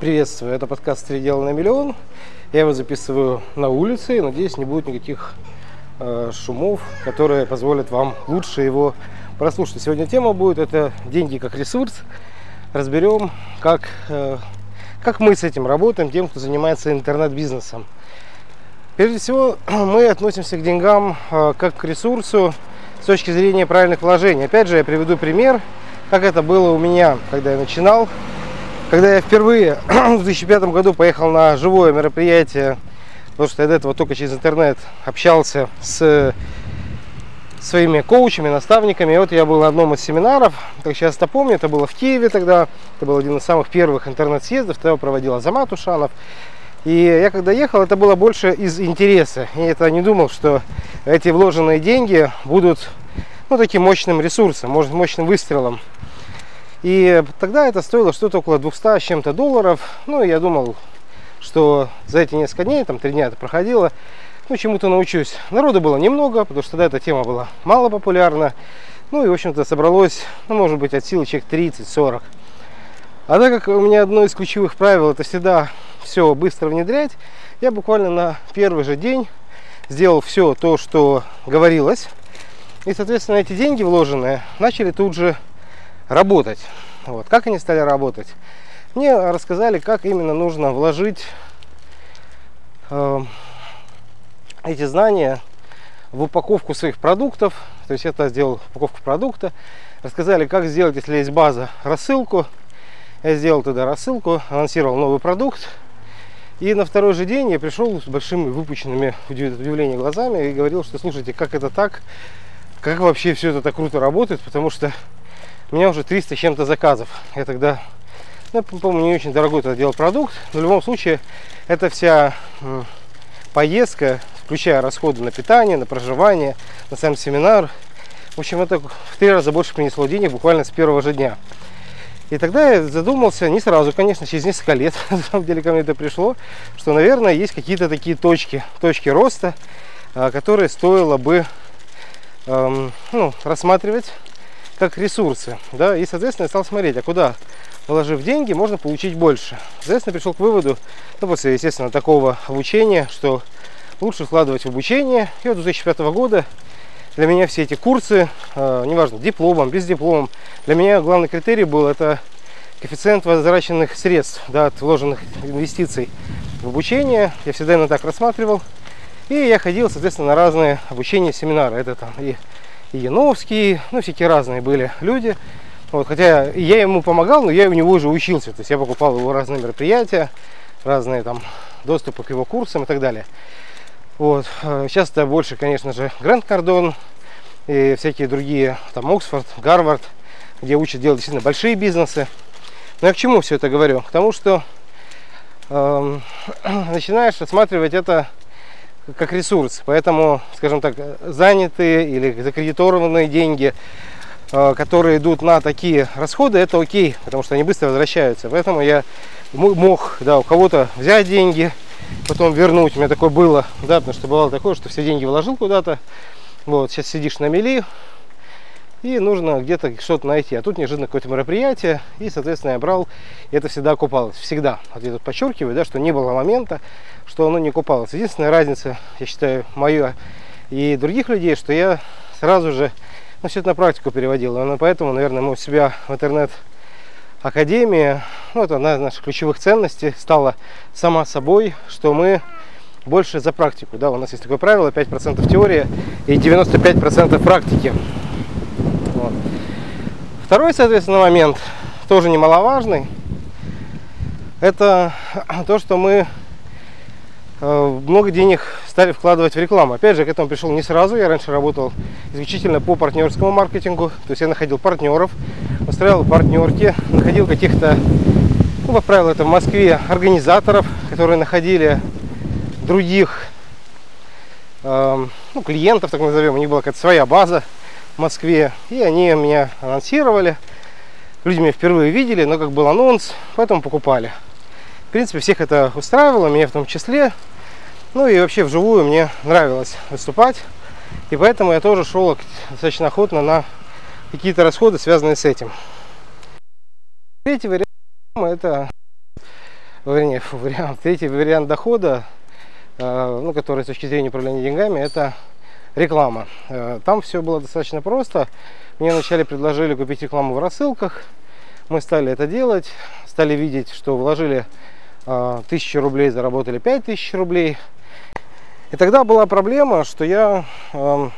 Приветствую, это подкаст «Три дела на миллион». Я его записываю на улице и надеюсь, не будет никаких э, шумов, которые позволят вам лучше его прослушать. Сегодня тема будет это деньги как ресурс. Разберем, как, э, как мы с этим работаем, тем, кто занимается интернет-бизнесом. Прежде всего, мы относимся к деньгам э, как к ресурсу с точки зрения правильных вложений. Опять же, я приведу пример, как это было у меня, когда я начинал. Когда я впервые в 2005 году поехал на живое мероприятие, потому что я до этого только через интернет общался с своими коучами, наставниками. И вот я был на одном из семинаров, как сейчас это помню, это было в Киеве тогда, это был один из самых первых интернет-съездов, тогда проводил Азамат Ушанов. И я когда ехал, это было больше из интереса. Я это не думал, что эти вложенные деньги будут ну, таким мощным ресурсом, может, мощным выстрелом и тогда это стоило что-то около 200 с чем-то долларов. Ну, я думал, что за эти несколько дней, там три дня это проходило, ну, чему-то научусь. Народу было немного, потому что тогда эта тема была мало популярна. Ну, и, в общем-то, собралось, ну, может быть, от силы человек 30-40. А так как у меня одно из ключевых правил, это всегда все быстро внедрять, я буквально на первый же день сделал все то, что говорилось. И, соответственно, эти деньги вложенные начали тут же работать. Вот. Как они стали работать? Мне рассказали, как именно нужно вложить э, эти знания в упаковку своих продуктов. То есть это сделал упаковку продукта. Рассказали, как сделать, если есть база, рассылку. Я сделал туда рассылку, анонсировал новый продукт. И на второй же день я пришел с большими выпученными удивления глазами и говорил, что слушайте, как это так, как вообще все это так круто работает, потому что у меня уже 300 чем-то заказов. Я тогда, ну, по-моему, не очень дорогой тогда делал продукт, но в любом случае эта вся поездка, включая расходы на питание, на проживание, на сам семинар, в общем, это в три раза больше принесло денег буквально с первого же дня. И тогда я задумался, не сразу, конечно, через несколько лет, на самом деле ко мне это пришло, что, наверное, есть какие-то такие точки, точки роста, а, которые стоило бы эм, ну, рассматривать как ресурсы. Да? И, соответственно, я стал смотреть, а куда, вложив деньги, можно получить больше. Соответственно, пришел к выводу, ну, после, естественно, такого обучения, что лучше вкладывать в обучение. И вот 2005 года для меня все эти курсы, э, неважно, дипломом, без дипломом, для меня главный критерий был это коэффициент возвращенных средств да, от вложенных инвестиций в обучение. Я всегда именно так рассматривал. И я ходил, соответственно, на разные обучения, семинары. Это там и Яновский, ну, всякие разные были люди. Вот, хотя я ему помогал, но я у него уже учился. То есть я покупал его разные мероприятия, разные там доступы к его курсам и так далее. Вот. Сейчас это больше, конечно же, Гранд Кардон и всякие другие, там Оксфорд, Гарвард, где учат делать действительно большие бизнесы. Но я к чему все это говорю? К тому, что э, начинаешь рассматривать это как ресурс. Поэтому, скажем так, занятые или закредитованные деньги, э, которые идут на такие расходы, это окей, потому что они быстро возвращаются. Поэтому я мог да, у кого-то взять деньги, потом вернуть. У меня такое было, да, потому что бывало такое, что все деньги вложил куда-то. Вот, сейчас сидишь на мели, и нужно где-то что-то найти. А тут неожиданно какое-то мероприятие, и, соответственно, я брал, и это всегда окупалось. Всегда. Вот я тут подчеркиваю, да, что не было момента, что оно не окупалось. Единственная разница, я считаю, моя и других людей, что я сразу же ну, все это на практику переводил. И поэтому, наверное, мы у себя в интернет академии, ну, это одна из наших ключевых ценностей, стала сама собой, что мы больше за практику. Да, у нас есть такое правило, 5% теория и 95% практики. Второй, соответственно, момент, тоже немаловажный, это то, что мы э, много денег стали вкладывать в рекламу. Опять же, к этому пришел не сразу. Я раньше работал исключительно по партнерскому маркетингу. То есть я находил партнеров, устраивал партнерки, находил каких-то, ну, как правило, это в Москве организаторов, которые находили других э, ну, клиентов, так назовем. У них была какая-то своя база Москве, и они меня анонсировали. Люди меня впервые видели, но как был анонс, поэтому покупали. В принципе, всех это устраивало, меня в том числе. Ну и вообще вживую мне нравилось выступать. И поэтому я тоже шел достаточно охотно на какие-то расходы, связанные с этим. Третий вариант это вернее, вариант, третий вариант дохода, э, ну, который с точки зрения управления деньгами, это реклама. Э, там все было достаточно просто. Мне вначале предложили купить рекламу в рассылках. Мы стали это делать, стали видеть, что вложили э, тысячу рублей, заработали пять тысяч рублей. И тогда была проблема, что я эм,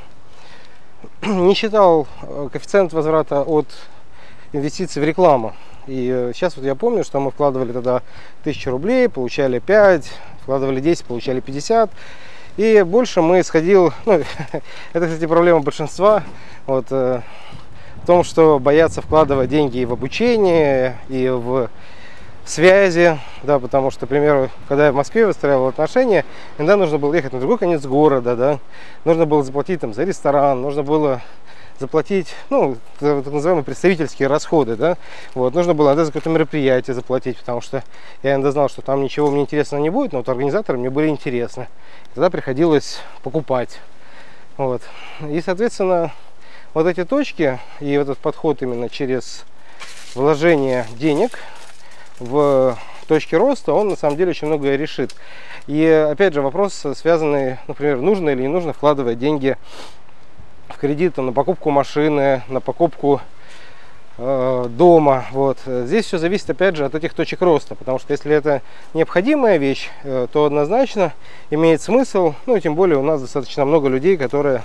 не считал коэффициент возврата от инвестиций в рекламу. И сейчас вот я помню, что мы вкладывали тогда 1000 рублей, получали 5, вкладывали 10, получали 50. И больше мы сходил, ну, это, кстати, проблема большинства, вот, э, в том, что боятся вкладывать деньги и в обучение, и в связи, да, потому что, к примеру, когда я в Москве выстраивал отношения, иногда нужно было ехать на другой конец города, да, нужно было заплатить там за ресторан, нужно было заплатить, ну, так называемые представительские расходы, да, вот, нужно было иногда за какое-то мероприятие заплатить, потому что я иногда знал, что там ничего мне интересно не будет, но вот организаторы мне были интересны. И тогда приходилось покупать, вот. И, соответственно, вот эти точки и этот подход именно через вложение денег в точки роста, он на самом деле очень многое решит. И опять же вопрос связанный, например, нужно или не нужно вкладывать деньги в кредит на покупку машины, на покупку э, дома. Вот. Здесь все зависит опять же от этих точек роста, потому что если это необходимая вещь, э, то однозначно имеет смысл, ну и тем более у нас достаточно много людей, которые,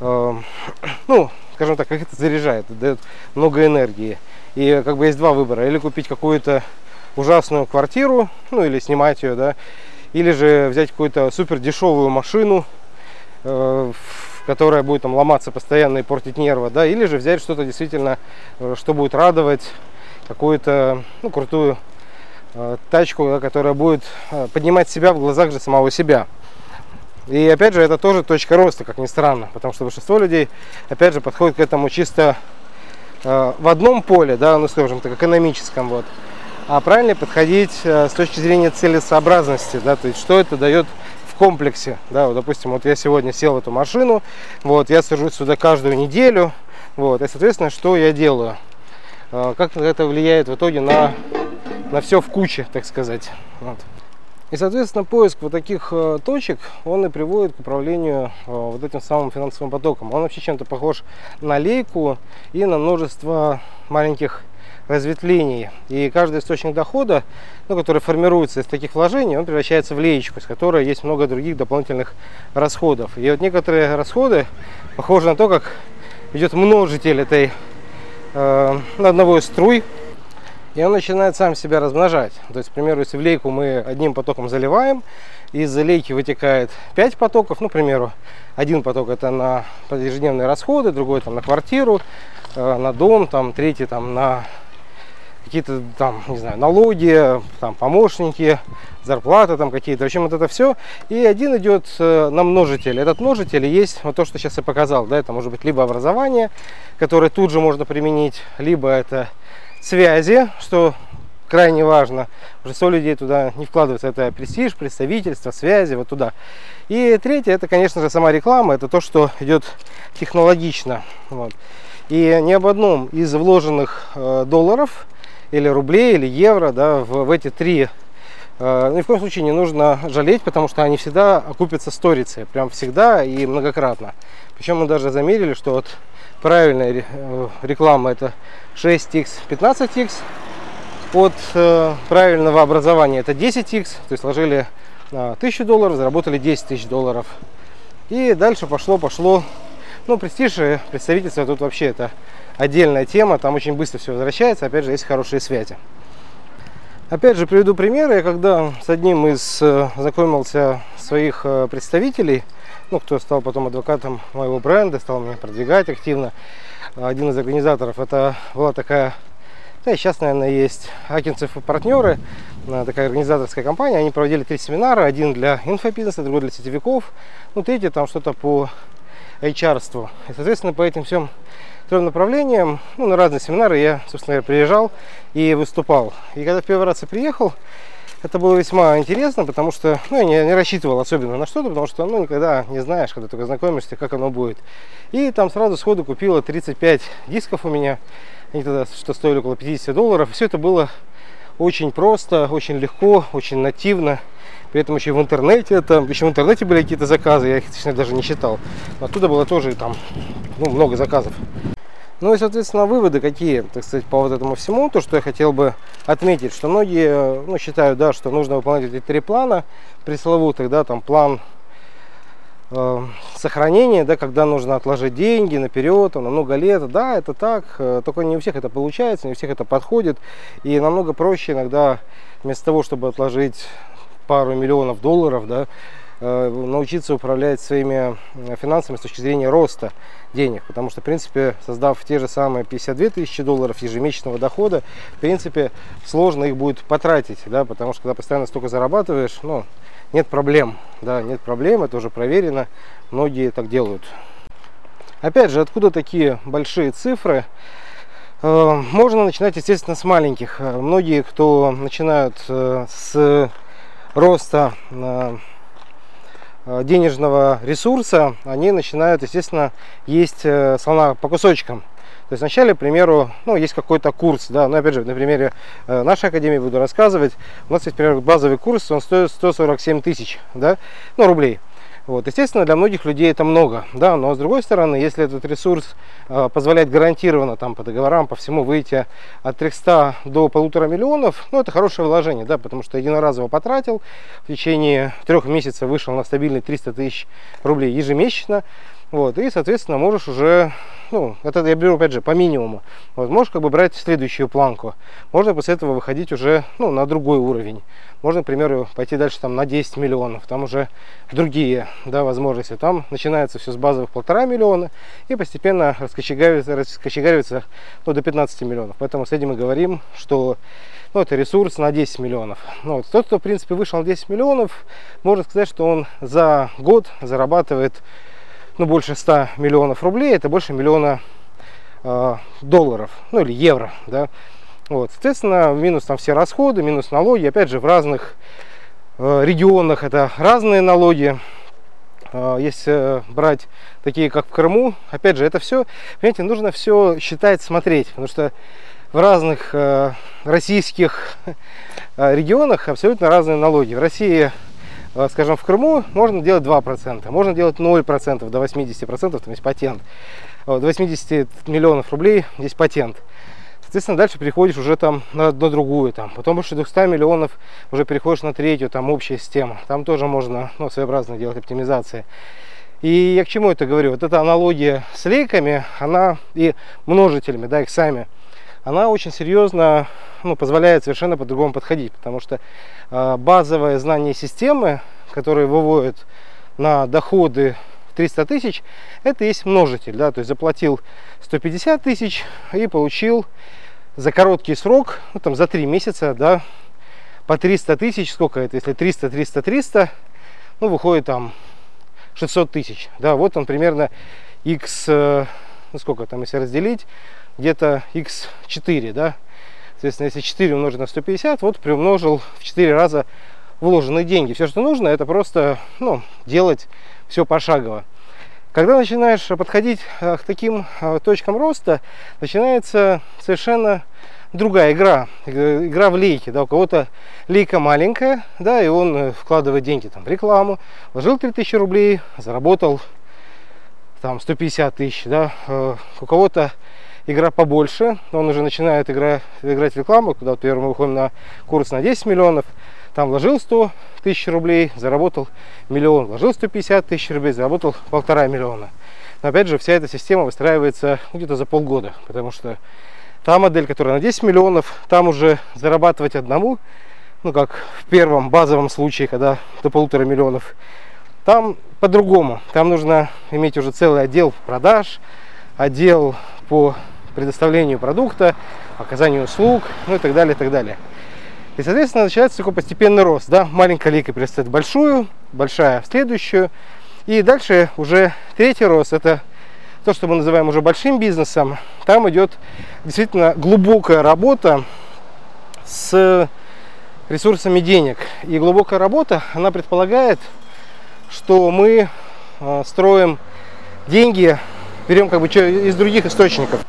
э, ну, скажем так, как это заряжает, дает много энергии. И как бы есть два выбора, или купить какую-то ужасную квартиру, ну или снимать ее, да, или же взять какую-то супер дешевую машину, э, которая будет там ломаться постоянно и портить нервы, да, или же взять что-то действительно, э, что будет радовать, какую-то ну, крутую э, тачку, да, которая будет э, поднимать себя в глазах же самого себя. И опять же, это тоже точка роста, как ни странно, потому что большинство людей, опять же, подходит к этому чисто э, в одном поле, да, ну, скажем так, экономическом, вот. А правильно подходить э, с точки зрения целесообразности, да, то есть что это дает комплексе. Да, вот, допустим, вот я сегодня сел в эту машину, вот, я сажусь сюда каждую неделю, вот, и, соответственно, что я делаю? А, как это влияет в итоге на, на все в куче, так сказать. Вот. И, соответственно, поиск вот таких э, точек, он и приводит к управлению э, вот этим самым финансовым потоком. Он вообще чем-то похож на лейку и на множество маленьких разветвлений. И каждый источник дохода, ну, который формируется из таких вложений, он превращается в леечку, из которой есть много других дополнительных расходов. И вот некоторые расходы похожи на то, как идет множитель этой э, одного из струй, и он начинает сам себя размножать. То есть, к примеру, если в лейку мы одним потоком заливаем, из лейки вытекает 5 потоков, ну, к примеру, один поток это на ежедневные расходы, другой там на квартиру, э, на дом, там, третий там на какие-то там, не знаю, налоги, там помощники, зарплаты там какие-то, в общем, вот это все. И один идет э, на множитель. Этот множитель есть вот то, что сейчас я показал, да, это может быть либо образование, которое тут же можно применить, либо это связи, что крайне важно. Большинство людей туда не вкладывается. Это престиж, представительство, связи, вот туда. И третье, это, конечно же, сама реклама. Это то, что идет технологично. Вот. И ни об одном из вложенных э, долларов или рублей, или евро да, в, в эти три э, ни в коем случае не нужно жалеть, потому что они всегда окупятся сторицей, прям всегда и многократно. Причем мы даже замерили, что вот правильная э, реклама это 6x, 15x, от э, правильного образования это 10x, то есть вложили э, 1000 долларов, заработали 10 тысяч долларов. И дальше пошло, пошло. Ну, престиж и представительство тут вообще это отдельная тема, там очень быстро все возвращается, опять же, есть хорошие связи. Опять же, приведу пример. Я когда с одним из э, знакомился своих э, представителей, ну, кто стал потом адвокатом моего бренда, стал меня продвигать активно, один из организаторов, это была такая, да сейчас, наверное, есть Акинцев и партнеры, э, такая организаторская компания, они проводили три семинара, один для инфобизнеса, другой для сетевиков, ну, третий там что-то по HR. -ству. И, соответственно, по этим всем трем направлениям, ну, на разные семинары я, собственно говоря, приезжал и выступал. И когда в первый раз я приехал, это было весьма интересно, потому что ну, я не, не рассчитывал особенно на что-то, потому что ну, никогда не знаешь, когда только знакомишься, как оно будет. И там сразу сходу купила 35 дисков у меня. Они тогда что стоили около 50 долларов. Все это было очень просто, очень легко, очень нативно. При этом еще в интернете, там, еще в интернете были какие-то заказы, я их, точно даже не считал. Оттуда было тоже там ну, много заказов. Ну и, соответственно, выводы какие, так сказать, по вот этому всему. То, что я хотел бы отметить, что многие ну, считают, да, что нужно выполнять эти три плана пресловутых, да, там план э, сохранения, да, когда нужно отложить деньги наперед, на много лет. Да, это так, э, только не у всех это получается, не у всех это подходит. И намного проще иногда вместо того, чтобы отложить пару миллионов долларов, да, научиться управлять своими э, финансами с точки зрения роста денег. Потому что, в принципе, создав те же самые 52 тысячи долларов ежемесячного дохода, в принципе, сложно их будет потратить, да, потому что когда постоянно столько зарабатываешь, ну, нет проблем, да, нет проблем, это уже проверено, многие так делают. Опять же, откуда такие большие цифры? Э, можно начинать, естественно, с маленьких. Многие, кто начинают с роста Э, денежного ресурса, они начинают, естественно, есть э, слона по кусочкам. То есть вначале, к примеру, ну, есть какой-то курс, да, но опять же, на примере э, нашей академии буду рассказывать. У нас есть, например, базовый курс, он стоит 147 тысяч, да, ну, рублей. Вот, естественно, для многих людей это много, да, но с другой стороны, если этот ресурс э, позволяет гарантированно там по договорам, по всему выйти от 300 до полутора миллионов, ну, это хорошее вложение, да, потому что единоразово потратил, в течение трех месяцев вышел на стабильный 300 тысяч рублей ежемесячно, вот, и, соответственно, можешь уже, ну, это я беру, опять же, по минимуму. Вот, можешь как бы брать следующую планку. Можно после этого выходить уже, ну, на другой уровень. Можно, к примеру, пойти дальше там на 10 миллионов. Там уже другие, да, возможности. Там начинается все с базовых полтора миллиона и постепенно раскочегаривается, раскочегаривается ну, до 15 миллионов. Поэтому с этим мы говорим, что ну, это ресурс на 10 миллионов. Ну, вот, тот, кто, в принципе, вышел на 10 миллионов, можно сказать, что он за год зарабатывает ну, больше 100 миллионов рублей, это больше миллиона э, долларов, ну или евро, да. Вот, соответственно, минус там все расходы, минус налоги, опять же, в разных э, регионах это разные налоги. Э, если брать такие, как в Крыму, опять же, это все, понимаете, нужно все считать, смотреть, потому что в разных э, российских э, регионах абсолютно разные налоги. В России скажем, в Крыму можно делать 2%, можно делать 0% до 80%, там есть патент. До 80 миллионов рублей здесь патент. Соответственно, дальше переходишь уже там на, на другую, там, потом больше 200 миллионов уже переходишь на третью, там общая система. Там тоже можно ну, своеобразно делать оптимизации. И я к чему это говорю? Вот эта аналогия с лейками, она и множителями, да, их сами, она очень серьезно ну, позволяет совершенно по-другому подходить, потому что э, базовое знание системы, которые выводят на доходы 300 тысяч, это есть множитель, да, то есть заплатил 150 тысяч и получил за короткий срок, ну, там за 3 месяца, да, по 300 тысяч, сколько это, если 300, 300, 300, ну, выходит там 600 тысяч, да, вот он примерно x, э, ну, сколько там, если разделить, где-то x4, да. Соответственно, если 4 умножить на 150, вот приумножил в 4 раза вложенные деньги. Все, что нужно, это просто ну, делать все пошагово. Когда начинаешь подходить э, к таким э, точкам роста, начинается совершенно другая игра, э, игра в лейки. Да, у кого-то лейка маленькая, да, и он вкладывает деньги там, в рекламу, вложил 3000 рублей, заработал там 150 тысяч, да, у кого-то игра побольше, он уже начинает игра, играть рекламу, куда вот, мы выходим на курс на 10 миллионов, там вложил 100 тысяч рублей, заработал миллион, вложил 150 тысяч рублей, заработал полтора миллиона. Но опять же, вся эта система выстраивается ну, где-то за полгода, потому что та модель, которая на 10 миллионов, там уже зарабатывать одному, ну как в первом базовом случае, когда до полутора миллионов, там по-другому. Там нужно иметь уже целый отдел продаж, отдел по предоставлению продукта, оказанию услуг, ну и так далее, и так далее. И, соответственно, начинается такой постепенный рост. Да? Маленькая лейка перестает большую, большая в следующую. И дальше уже третий рост, это то, что мы называем уже большим бизнесом. Там идет действительно глубокая работа с ресурсами денег. И глубокая работа, она предполагает, что мы э, строим деньги берем как бы из других источников.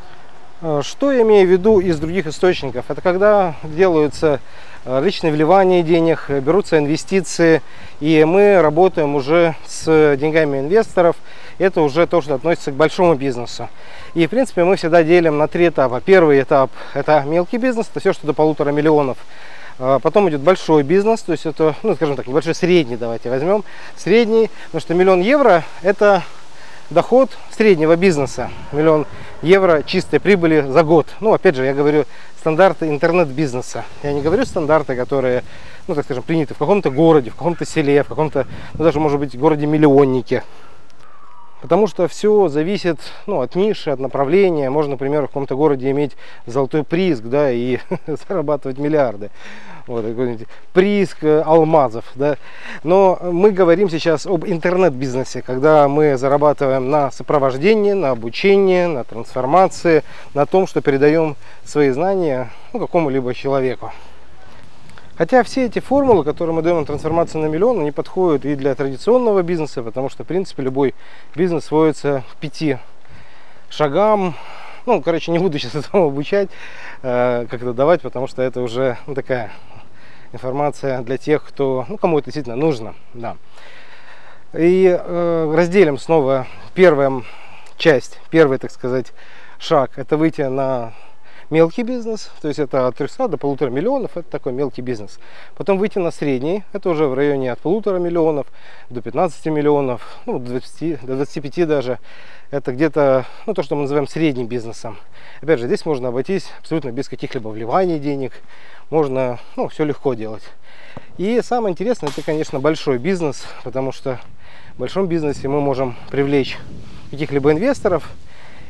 Э, что я имею в виду из других источников? Это когда делаются э, личные вливания денег, берутся инвестиции, и мы работаем уже с деньгами инвесторов. Это уже то, что относится к большому бизнесу. И, в принципе, мы всегда делим на три этапа. Первый этап – это мелкий бизнес, это все, что до полутора миллионов. Потом идет большой бизнес, то есть это, ну, скажем так, большой средний, давайте возьмем. Средний, потому что миллион евро – это доход среднего бизнеса. Миллион евро чистой прибыли за год. Ну, опять же, я говорю стандарты интернет-бизнеса. Я не говорю стандарты, которые, ну, так скажем, приняты в каком-то городе, в каком-то селе, в каком-то, ну, даже, может быть, городе-миллионнике. Потому что все зависит ну, от ниши, от направления. Можно, например, в каком-то городе иметь золотой прииск да, и зарабатывать миллиарды. Вот, прииск э, алмазов. Да. Но мы говорим сейчас об интернет-бизнесе, когда мы зарабатываем на сопровождении, на обучении, на трансформации, на том, что передаем свои знания ну, какому-либо человеку. Хотя все эти формулы, которые мы даем на трансформацию на миллион, они подходят и для традиционного бизнеса, потому что, в принципе, любой бизнес сводится к пяти шагам. Ну, короче, не буду сейчас этому обучать, э, как это давать, потому что это уже такая информация для тех, кто, ну, кому это действительно нужно, да. И э, разделим снова первая часть, первый, так сказать, шаг, это выйти на мелкий бизнес, то есть это от 300 до полутора миллионов, это такой мелкий бизнес. Потом выйти на средний, это уже в районе от полутора миллионов до 15 миллионов, ну, до, 20, до 25 даже. Это где-то, ну, то, что мы называем средним бизнесом. Опять же, здесь можно обойтись абсолютно без каких-либо вливаний денег, можно, ну, все легко делать. И самое интересное, это, конечно, большой бизнес, потому что в большом бизнесе мы можем привлечь каких-либо инвесторов,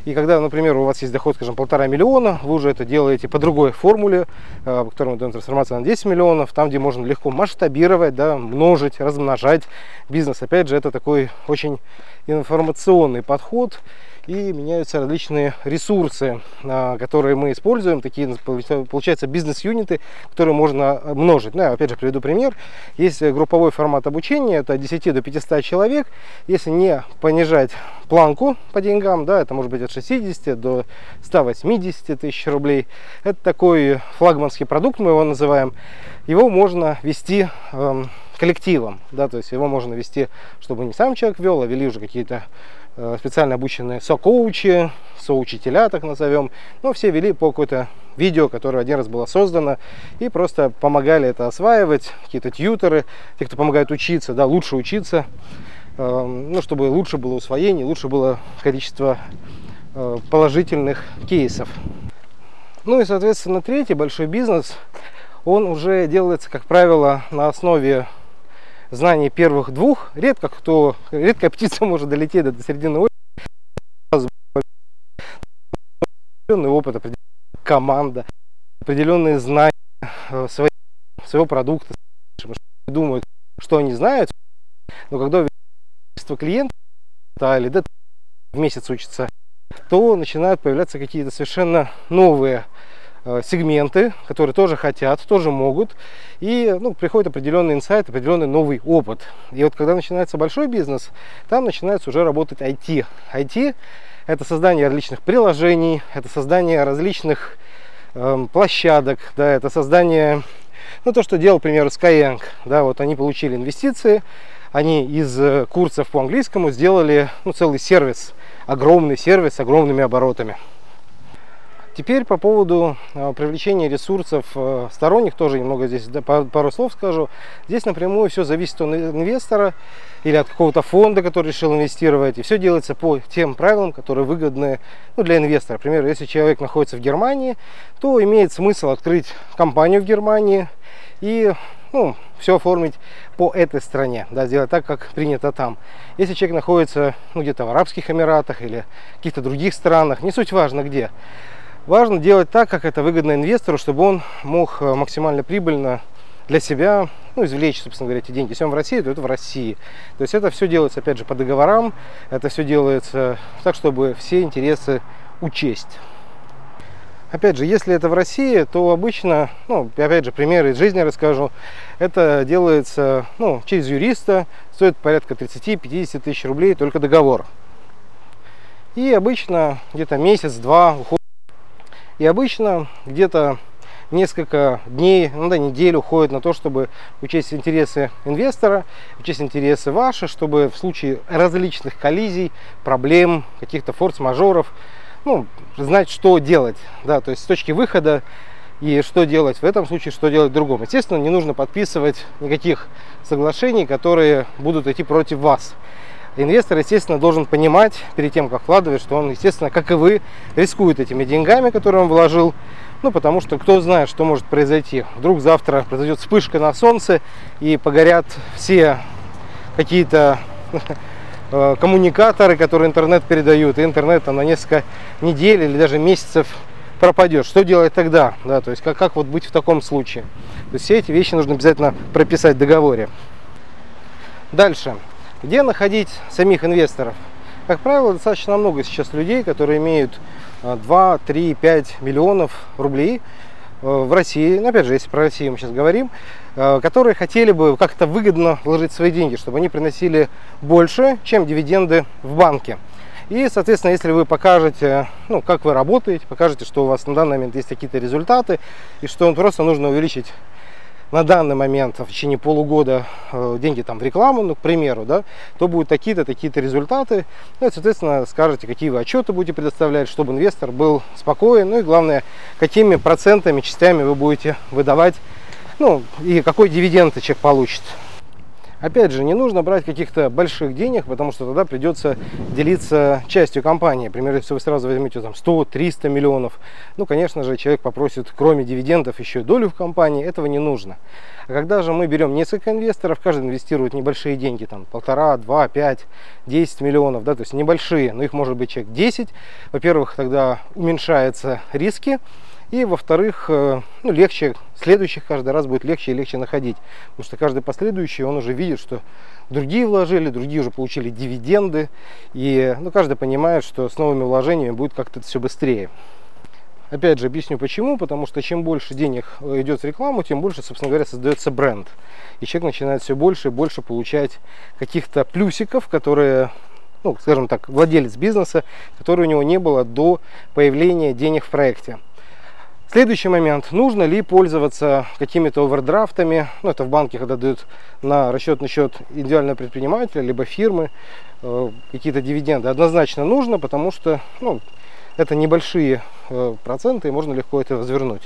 и когда, например, у вас есть доход, скажем, полтора миллиона, вы уже это делаете по другой формуле, э, по которой мы даем трансформацию на 10 миллионов, там, где можно легко масштабировать, да, множить, размножать бизнес. Опять же, это такой очень информационный подход, и меняются различные ресурсы, а, которые мы используем, такие получается бизнес-юниты, которые можно множить. Ну, я опять же приведу пример. Есть групповой формат обучения, это от 10 до 500 человек. Если не понижать планку по деньгам, да, это может быть от 60 до 180 тысяч рублей. Это такой флагманский продукт, мы его называем. Его можно вести эм, коллективом, да, то есть его можно вести, чтобы не сам человек вел, а вели уже какие-то Э, специально обученные со-коучи, соучителя, так назовем. Но все вели по какое-то видео, которое один раз было создано, и просто помогали это осваивать, какие-то тьютеры, те, кто помогает учиться, да, лучше учиться, э, ну, чтобы лучше было усвоение, лучше было количество э, положительных кейсов. Ну и, соответственно, третий большой бизнес, он уже делается, как правило, на основе знаний первых двух. Редко кто, редкая птица может долететь до середины опыт, определенный опыт, определенная команда, определенные знания э, своего, своего продукта, думают, что они знают, но когда количество клиентов или да, в месяц учатся, то начинают появляться какие-то совершенно новые сегменты, которые тоже хотят, тоже могут. И ну, приходит определенный инсайт, определенный новый опыт. И вот когда начинается большой бизнес, там начинается уже работать IT. IT – это создание различных приложений, это создание различных э, площадок, да, это создание, ну то, что делал, к примеру, Skyeng. Да, вот они получили инвестиции, они из э, курсов по английскому сделали ну, целый сервис, огромный сервис с огромными оборотами. Теперь по поводу э, привлечения ресурсов э, сторонних, тоже немного здесь пару слов скажу. Здесь напрямую все зависит от инвестора или от какого-то фонда, который решил инвестировать. И все делается по тем правилам, которые выгодны ну, для инвестора. Например, если человек находится в Германии, то имеет смысл открыть компанию в Германии и ну, все оформить по этой стране, да, сделать так, как принято там. Если человек находится ну, где-то в Арабских Эмиратах или каких-то других странах, не суть важно где, Важно делать так, как это выгодно инвестору, чтобы он мог э, максимально прибыльно для себя ну, извлечь, собственно говоря, эти деньги. Если он в России, то это в России. То есть это все делается, опять же, по договорам, это все делается так, чтобы все интересы учесть. Опять же, если это в России, то обычно, ну, опять же, примеры из жизни расскажу, это делается ну, через юриста, стоит порядка 30-50 тысяч рублей только договор. И обычно где-то месяц-два уходит И обычно где-то несколько дней, ну да, неделю уходит на то, чтобы учесть интересы инвестора, учесть интересы ваши, чтобы в случае различных коллизий, проблем, каких-то форс-мажоров, ну, знать, что делать, да, то есть с точки выхода и что делать в этом случае, что делать в другом. Естественно, не нужно подписывать никаких соглашений, которые будут идти против вас. Инвестор, естественно, должен понимать перед тем, как вкладывать, что он, естественно, как и вы, рискует этими деньгами, которые он вложил. Ну, потому что кто знает, что может произойти. Вдруг завтра произойдет вспышка на солнце и погорят все какие-то э, коммуникаторы, которые интернет передают, и интернет там на несколько недель или даже месяцев пропадет. Что делать тогда? Да, то есть как, как вот быть в таком случае? То есть все эти вещи нужно обязательно прописать в договоре. Дальше. Где находить самих инвесторов? Как правило, достаточно много сейчас людей, которые имеют 2, 3, 5 миллионов рублей э, в России, ну, опять же, если про Россию мы сейчас говорим, э, которые хотели бы как-то выгодно вложить свои деньги, чтобы они приносили больше, чем дивиденды в банке. И, соответственно, если вы покажете, ну, как вы работаете, покажете, что у вас на данный момент есть какие-то результаты, и что просто нужно увеличить на данный момент в течение полугода э, деньги там в рекламу, ну, к примеру, да, то будут такие-то, такие-то результаты. Ну и, соответственно, скажете, какие вы отчеты будете предоставлять, чтобы инвестор был спокоен. Ну и главное, какими процентами, частями вы будете выдавать, ну и какой дивиденд человек получит. Опять же, не нужно брать каких-то больших денег, потому что тогда придется делиться частью компании. Например, если вы сразу возьмете там 100-300 миллионов, ну, конечно же, человек попросит, кроме дивидендов, еще долю в компании. Этого не нужно. А когда же мы берем несколько инвесторов, каждый инвестирует небольшие деньги, там полтора, два, пять, десять миллионов, да, то есть небольшие, но их может быть человек 10. Во-первых, тогда уменьшаются риски, и во-вторых, э, ну, легче, следующих каждый раз будет легче и легче находить. Потому что каждый последующий, он уже видит, что другие вложили, другие уже получили дивиденды. И ну, каждый понимает, что с новыми вложениями будет как-то все быстрее. Опять же, объясню почему. Потому что чем больше денег э, идет в рекламу, тем больше, собственно говоря, создается бренд. И человек начинает все больше и больше получать каких-то плюсиков, которые ну, скажем так, владелец бизнеса, который у него не было до появления денег в проекте. Следующий момент. Нужно ли пользоваться какими-то овердрафтами? Ну, это в банке, когда дают на расчетный счет индивидуального предпринимателя, либо фирмы э, какие-то дивиденды. Однозначно нужно, потому что ну, это небольшие э, проценты, и можно легко это развернуть.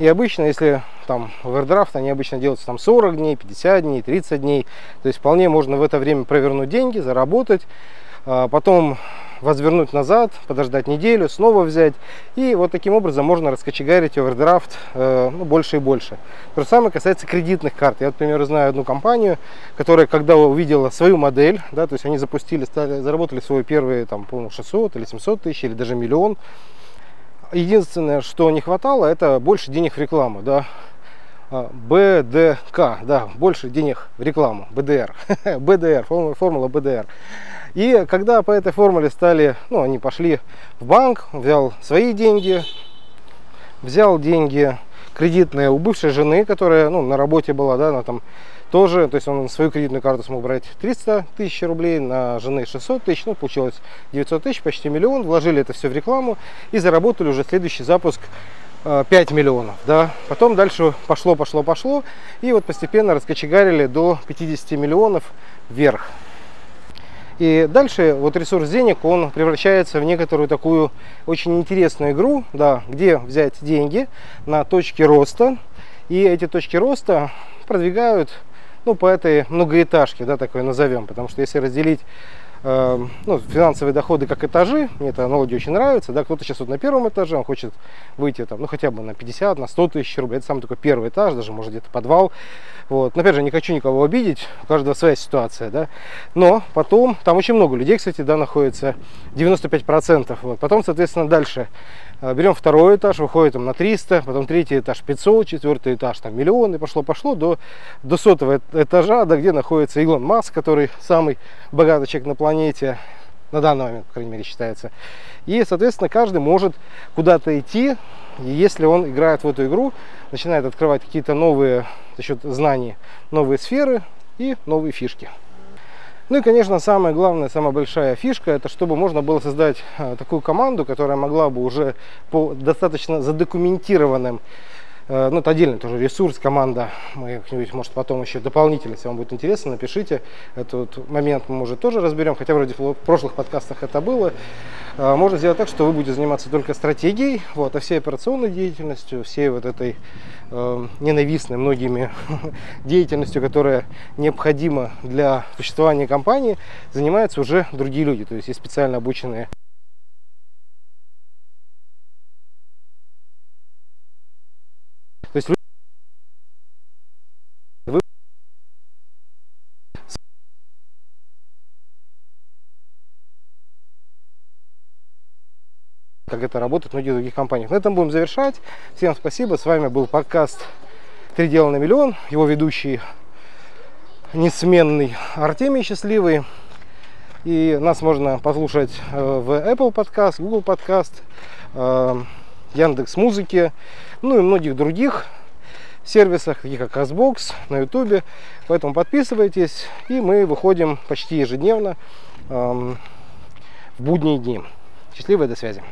И обычно, если там овердрафт, они обычно делаются там 40 дней, 50 дней, 30 дней. То есть вполне можно в это время провернуть деньги, заработать. А потом возвернуть назад, подождать неделю, снова взять. И вот таким образом можно раскочегарить овердрафт э, ну, больше и больше. То же самое касается кредитных карт. Я, например, знаю одну компанию, которая, когда увидела свою модель, да, то есть они запустили, стали, заработали свой первый, там, по 600 или 700 тысяч, или даже миллион. Единственное, что не хватало, это больше денег в рекламу, да. А, БДК, да, больше денег в рекламу, БДР, БДР, формула БДР. И когда по этой формуле стали, ну, они пошли в банк, взял свои деньги, взял деньги кредитные у бывшей жены, которая, ну, на работе была, да, она там тоже, то есть он свою кредитную карту смог брать 300 тысяч рублей, на жены 600 тысяч, ну, получилось 900 тысяч, почти миллион, вложили это все в рекламу и заработали уже следующий запуск 5 э, миллионов, да. Потом дальше пошло, пошло, пошло, и вот постепенно раскочегарили до 50 миллионов вверх. И дальше вот ресурс денег, он превращается в некоторую такую очень интересную игру, да, где взять деньги на точки роста. И эти точки роста продвигают ну, по этой многоэтажке, да, такой назовем. Потому что если разделить ну, финансовые доходы как этажи, мне эта аналогия очень нравится, да, кто-то сейчас вот на первом этаже, он хочет выйти там, ну, хотя бы на 50, на 100 тысяч рублей, это самый такой первый этаж, даже может где-то подвал, вот, но опять же, не хочу никого обидеть, у каждого своя ситуация, да, но потом, там очень много людей, кстати, да, находится, 95%, вот, потом, соответственно, дальше берем второй этаж, выходит там на 300, потом третий этаж 500, четвертый этаж там миллион, и пошло-пошло до, до сотого этажа, да, где находится Илон Маск, который самый богатый человек на планете, на данный момент, по крайней мере, считается. И, соответственно, каждый может куда-то идти, и если он играет в эту игру, начинает открывать какие-то новые, за счет знаний, новые сферы и новые фишки. Ну и, конечно, самая главная, самая большая фишка, это чтобы можно было создать э, такую команду, которая могла бы уже по достаточно задокументированным ну, это отдельный тоже ресурс, команда. Мы как-нибудь, может, потом еще дополнительно, если вам будет интересно, напишите. Этот момент мы, может, тоже разберем, хотя вроде в прошлых подкастах это было. Э, можно сделать так, что вы будете заниматься только стратегией, вот, а всей операционной деятельностью, всей вот этой э, ненавистной многими деятельностью, которая необходима для существования компании, занимаются уже другие люди. То есть есть специально обученные То есть вы как это работает в многих других компаниях. На этом будем завершать. Всем спасибо. С вами был подкаст «Три дела на миллион». Его ведущий несменный Артемий Счастливый. И нас можно послушать э, в Apple Podcast, Google Podcast, э, Яндекс Музыки, ну и многих других сервисах, таких как Казбокс, на Ютубе. Поэтому подписывайтесь, и мы выходим почти ежедневно эм, в будние дни. Счастливо, до связи.